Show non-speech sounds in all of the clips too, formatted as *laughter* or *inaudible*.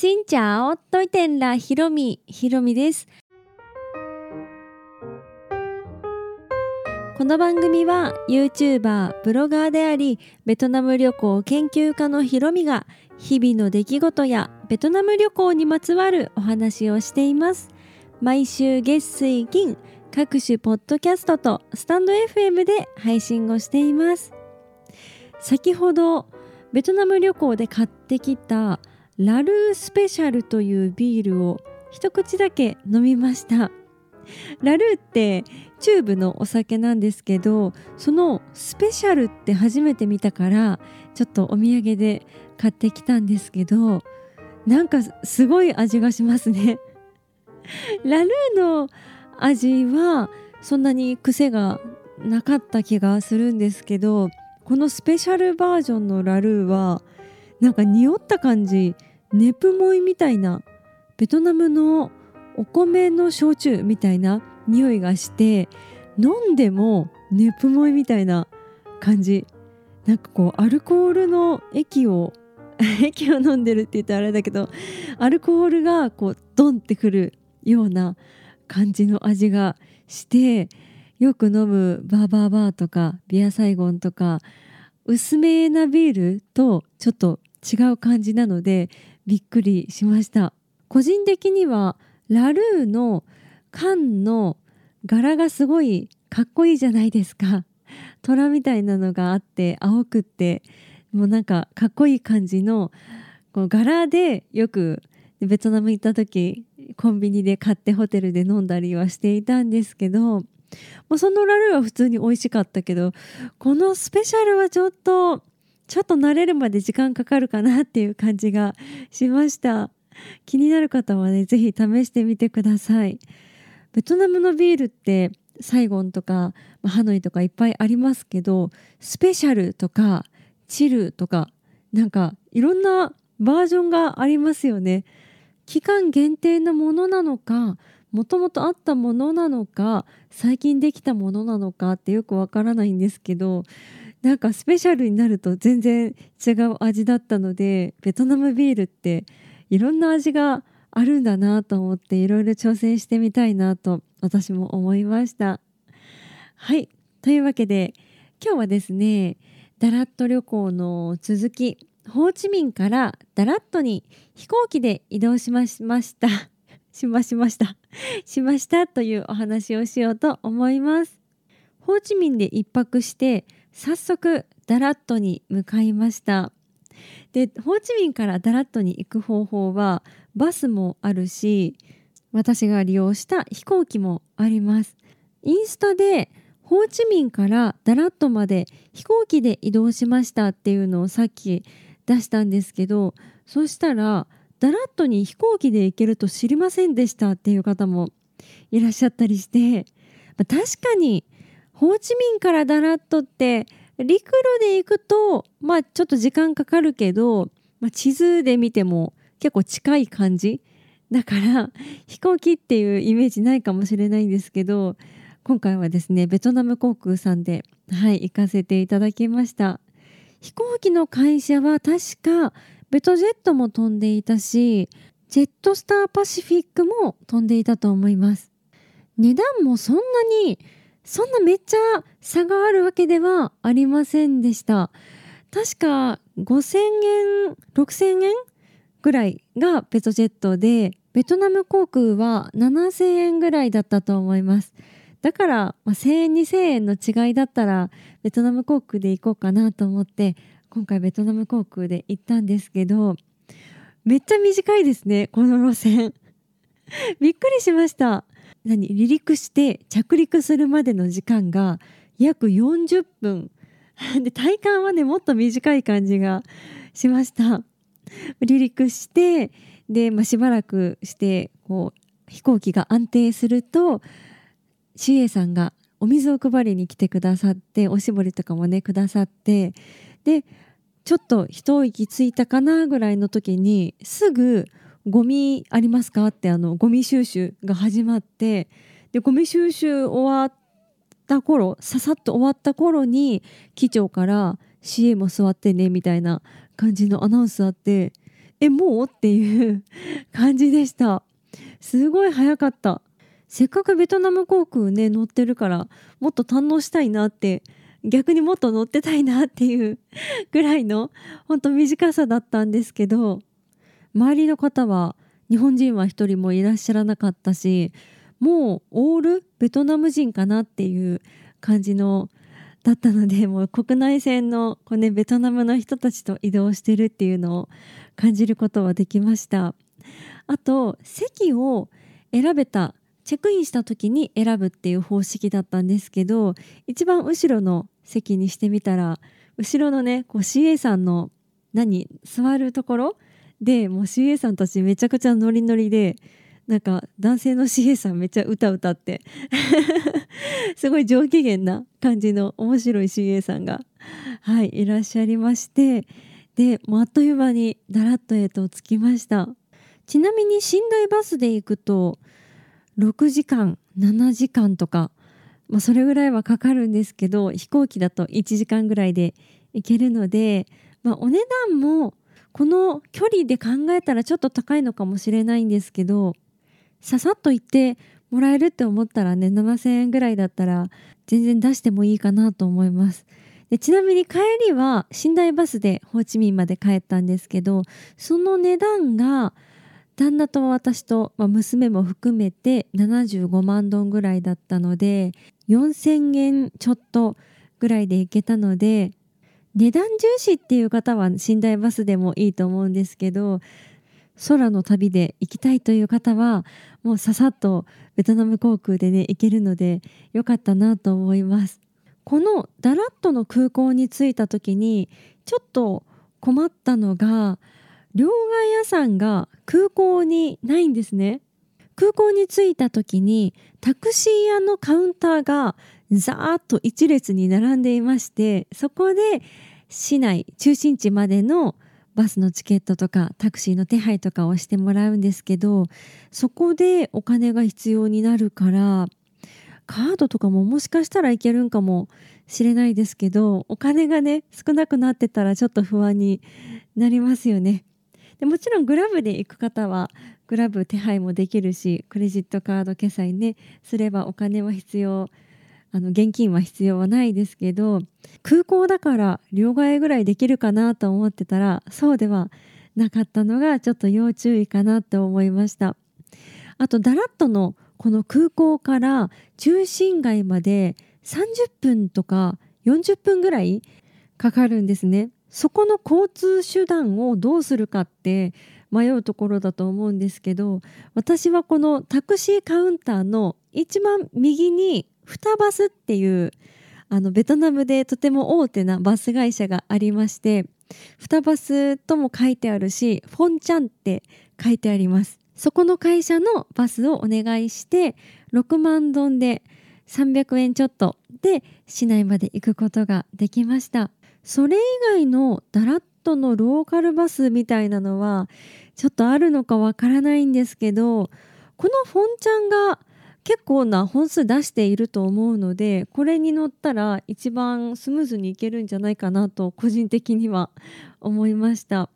しんちゃおといてんらひろみひろみです。この番組は YouTuber ブロガーでありベトナム旅行研究家のひろみが日々の出来事やベトナム旅行にまつわるお話をしています。毎週月水金各種ポッドキャストとスタンド FM で配信をしています。先ほどベトナム旅行で買ってきたラルースペシャルというビールを一口だけ飲みました。ラルーってチューブのお酒なんですけどそのスペシャルって初めて見たからちょっとお土産で買ってきたんですけどなんかすごい味がしますね。ラルーの味はそんなに癖がなかった気がするんですけどこのスペシャルバージョンのラルーはなんか匂った感じネプモイみたいなベトナムのお米の焼酎みたいな匂いがして飲んでもネプモイみたいな感じ。なんかこうアルコールの液を *laughs* 液を飲んでるって言ったらあれだけどアルコールがこうドンってくるような感じの味がしてよく飲むバーバーバーとかビアサイゴンとか薄めなビールとちょっと違う感じなのでびっくりしました。個人的にはラルーの缶の柄がすごいかっこいいじゃないですか。虎みたいなのがあって青くってもうなんかかっこいい感じのこう柄でよくベトナム行った時コンビニで買ってホテルで飲んだりはしていたんですけどまあ、そのラルーは普通に美味しかったけどこのスペシャルはちょっとちょっと慣れるまで時間かかるかなっていう感じがしました。気になる方はね是非試してみてください。ベトナムのビールってサイゴンとかハノイとかいっぱいありますけどスペシャルとかチルとかなんかいろんなバージョンがありますよね。期間限定のものなのかもともとあったものなのか最近できたものなのかってよくわからないんですけどなんかスペシャルになると全然違う味だったのでベトナムビールっていろんな味があるんだなと思っていろいろ挑戦してみたいなと私も思いました。はい。というわけで今日はですねダラット旅行の続きホーチミンからダラットに飛行機で移動しました。*laughs* しましました。しましたというお話をしようと思います。ホーチミンで一泊して早速ダラットに向かいました。でホーチミンからダラットに行く方法はバスもあるし私が利用した飛行機もあります。インスタでホーチミンからダラットまで飛行機で移動しましたっていうのをさっき出したんですけどそしたらダラットに飛行機で行けると知りませんでしたっていう方もいらっしゃったりして、まあ、確かにホーチミンからダラットって陸路で行くとまあちょっと時間かかるけど、まあ、地図で見ても結構近い感じだから *laughs* 飛行機っていうイメージないかもしれないんですけど今回はですねベトナム航空さんではい行かせていただきました。飛行機の会社は確かベトジェットも飛んでいたしジェットスターパシフィックも飛んでいたと思います。値段もそんなにそんなめっちゃ差があるわけではありませんでした。確か5000円6000円ぐらいがベトジェットでベトナム航空は7000円ぐらいだったと思います。だから、まあ、1000円2000円の違いだったらベトナム航空で行こうかなと思って今回ベトナム航空で行ったんですけどめっちゃ短いですねこの路線。びっくりしました。何離陸して着陸するまでの時間が約40分。*laughs* で体感はねもっと短い感じがしました。離陸してで、まあ、しばらくしてこう飛行機が安定すると CA さんがお水を配りに来てくださっておしぼりとかもねくださってでちょっと一息ついたかなぐらいの時にすぐゴミありますか？ってあのゴミ収集が始まってでゴミ収集終わった頃ささっと終わった頃に機長から CA も座ってねみたいな感じのアナウンスあってえもう？っていう感じでした。すごい早かった。せっかくベトナム航空ね乗ってるからもっと堪能したいなって逆にもっと乗ってたいなっていうぐらいのほんと短さだったんですけど周りの方は日本人は一人もいらっしゃらなかったしもうオールベトナム人かなっていう感じのだったので *laughs* もう国内線のこう、ね、ベトナムの人たちと移動してるっていうのを感じることはできました。あと席を選べたチェックインした時に選ぶっていう方式だったんですけど一番後ろの席にしてみたら後ろのねこう CA さんの何座るところでもう CA さんたちめちゃくちゃノリノリでなんか男性の CA さんめっちゃ歌歌って。*laughs* すごい上機嫌な感じの面白い CA さんがはいいらっしゃいまして。でもうあっという間にダラッとへと着きました。ちなみに寝台バスで行くと6時間7時間とか、まあ、それぐらいはかかるんですけど飛行機だと1時間ぐらいで行けるので、まあ、お値段もこの距離で考えたらちょっと高いのかもしれないんですけどささっと行ってもらえるって思ったらね7,000円ぐらいだったら全然出してもいいかなと思います。でちなみに帰りは寝台バスでホーチミンまで帰ったんですけどその値段が旦那と私と、まあ、娘も含めて75万ドンぐらいだったので4,000円ちょっとぐらいで行けたので値段重視っていう方は寝台バスでもいいと思うんですけど空の旅で行きたいという方はもうささっとベトナム航空でね行けるのでよかったなと思います。このダラットの空港に着いた時にちょっと困ったのが両替屋さんが空港にないんですね。空港に着いた時にタクシー屋のカウンターがザーッと一列に並んでいましてそこで市内中心地までのバスのチケットとかタクシーの手配とかをしてもらうんですけどそこでお金が必要になるからカードとかももしかしたらいけるんかもしれないですけどお金がね少なくなってたらちょっと不安になりますよね。でもちろんグラブで行く方はグラブ手配もできるしクレジットカード決済ねすればお金は必要あの現金は必要はないですけど空港だから両替ぐらいできるかなと思ってたらそうではなかったのがちょっと要注意かなと思いました。あとダラットのこの空港から中心街まで30分とか40分ぐらいかかるんですね。そこの交通手段をどうするかって迷うところだと思うんですけど私はこのタクシーカウンターの一番右にフバスっていうあのベトナムでとても大手なバス会社がありましてフタバスとも書いてあるしフォンチャンって書いてあります。そこの会社のバスをお願いして6万ドンで300円ちょっとで市内まで行くことができました。それ以外のダラットのローカルバスみたいなのはちょっとあるのかわからないんですけどこのフォンちゃんが結構な本数出していると思うのでこれに乗ったら一番スムーズにいけるんじゃないかなと個人的には *laughs* 思いました。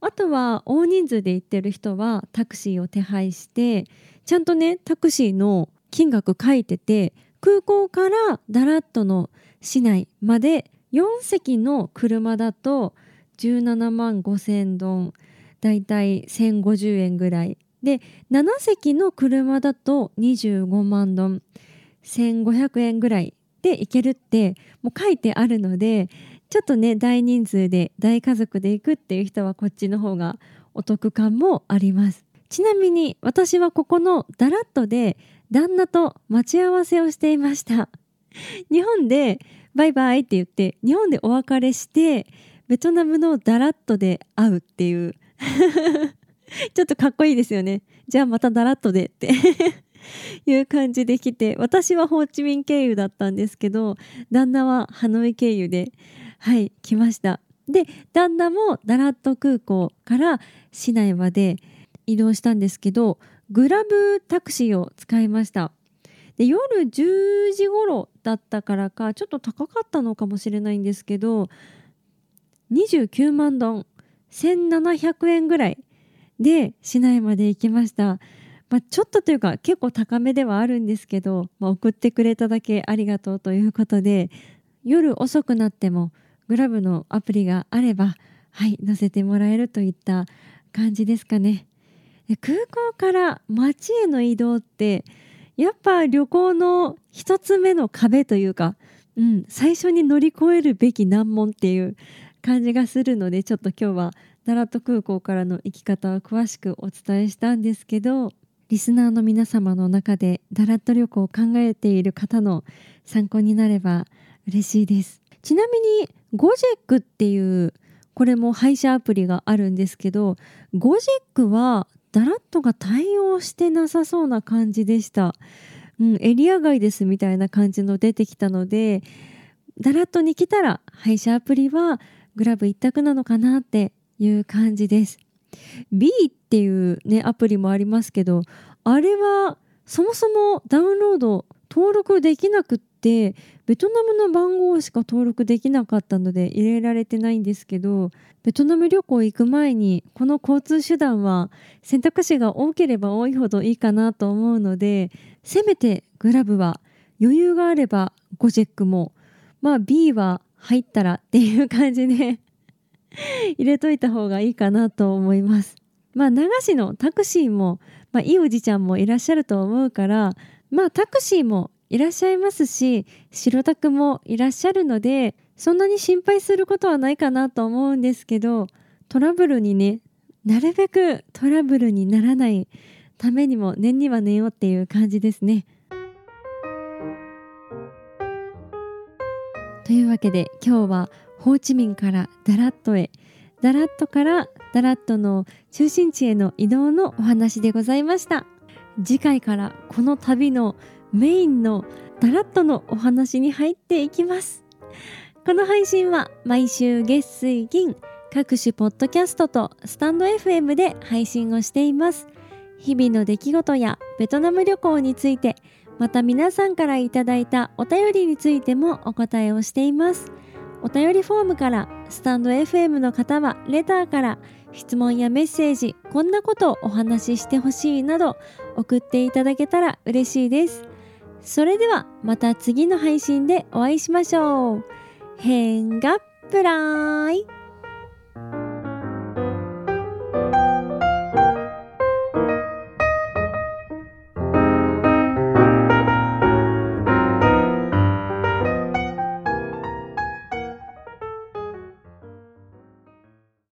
あとは大人数で行ってる人はタクシーを手配してちゃんとねタクシーの金額書いてて空港からダラットの市内まで4席の車だと17万5千ドンだいたい1050円ぐらいで7席の車だと25万ドン。1500円ぐらいで行けるってもう書いてあるのでちょっとね大人数で大家族で行くっていう人はこっちの方がお得感もあります。ちなみに私はここのダラットで旦那と待ち合わせをしていました。日本でバイバイって言って日本でお別れしてベトナムのダラットで会うっていう。*laughs* ちょっとかっこいいですよね。じゃあまたダラッとでって。*laughs* いう感じで来て私はホーチミン経由だったんですけど旦那はハノイ経由ではい来ました。で旦那もダラット空港から市内まで移動したんですけどグラブタクシーを使いました。で夜10時頃だったからかちょっと高かったのかもしれないんですけど29万ドン1700円ぐらいで市内まで行きました。まあ、ちょっとというか結構高めではあるんですけど、まあ、送ってくれただけありがとうということで夜遅くなってもグラブのアプリがあればはい乗せてもらえるといった感じですかねで。空港から街への移動ってやっぱ旅行の一つ目の壁というか、うん、最初に乗り越えるべき難問っていう感じがするのでちょっと今日は奈良と空港からの行き方を詳しくお伝えしたんですけどリスナーの皆様の中でダラット旅行を考えている方の参考になれば嬉しいです。ちなみにゴジェックっていうこれも配車アプリがあるんですけどゴジェックはダラットが対応してなさそうな感じでした、うん、エリア外ですみたいな感じの出てきたのでダラットに来たら配車アプリはグラブ一択なのかなっていう感じです。B っていうねアプリもありますけどあれはそもそもダウンロード登録できなくってベトナムの番号しか登録できなかったので入れられてないんですけどベトナム旅行行く前にこの交通手段は選択肢が多ければ多いほどいいかなと思うのでせめてグラブは余裕があればゴジェックもまあ B は入ったらっていう感じで *laughs* 入れといた方がいいかなと思います。まあ流しのタクシーも、まあ、いいおじちゃんもいらっしゃると思うからまあタクシーもいらっしゃいますし白タクもいらっしゃるのでそんなに心配することはないかなと思うんですけどトラブルにねなるべくトラブルにならないためにも念には念をっていう感じですね。というわけで今日はホーチミンからダラットへダラットからダラットの中心地への移動のお話でございました。次回からこの旅のメインのダラットのお話に入っていきます。この配信は毎週月水金各種ポッドキャストとスタンド FM で配信をしています。日々の出来事やベトナム旅行についてまた皆さんからいただいたお便りについてもお答えをしています。お便りフォームからスタンド FM の方はレターから質問やメッセージこんなことをお話ししてほしいなど送っていただけたら嬉しいです。それではまた次の配信でお会いしましょう。変がプライ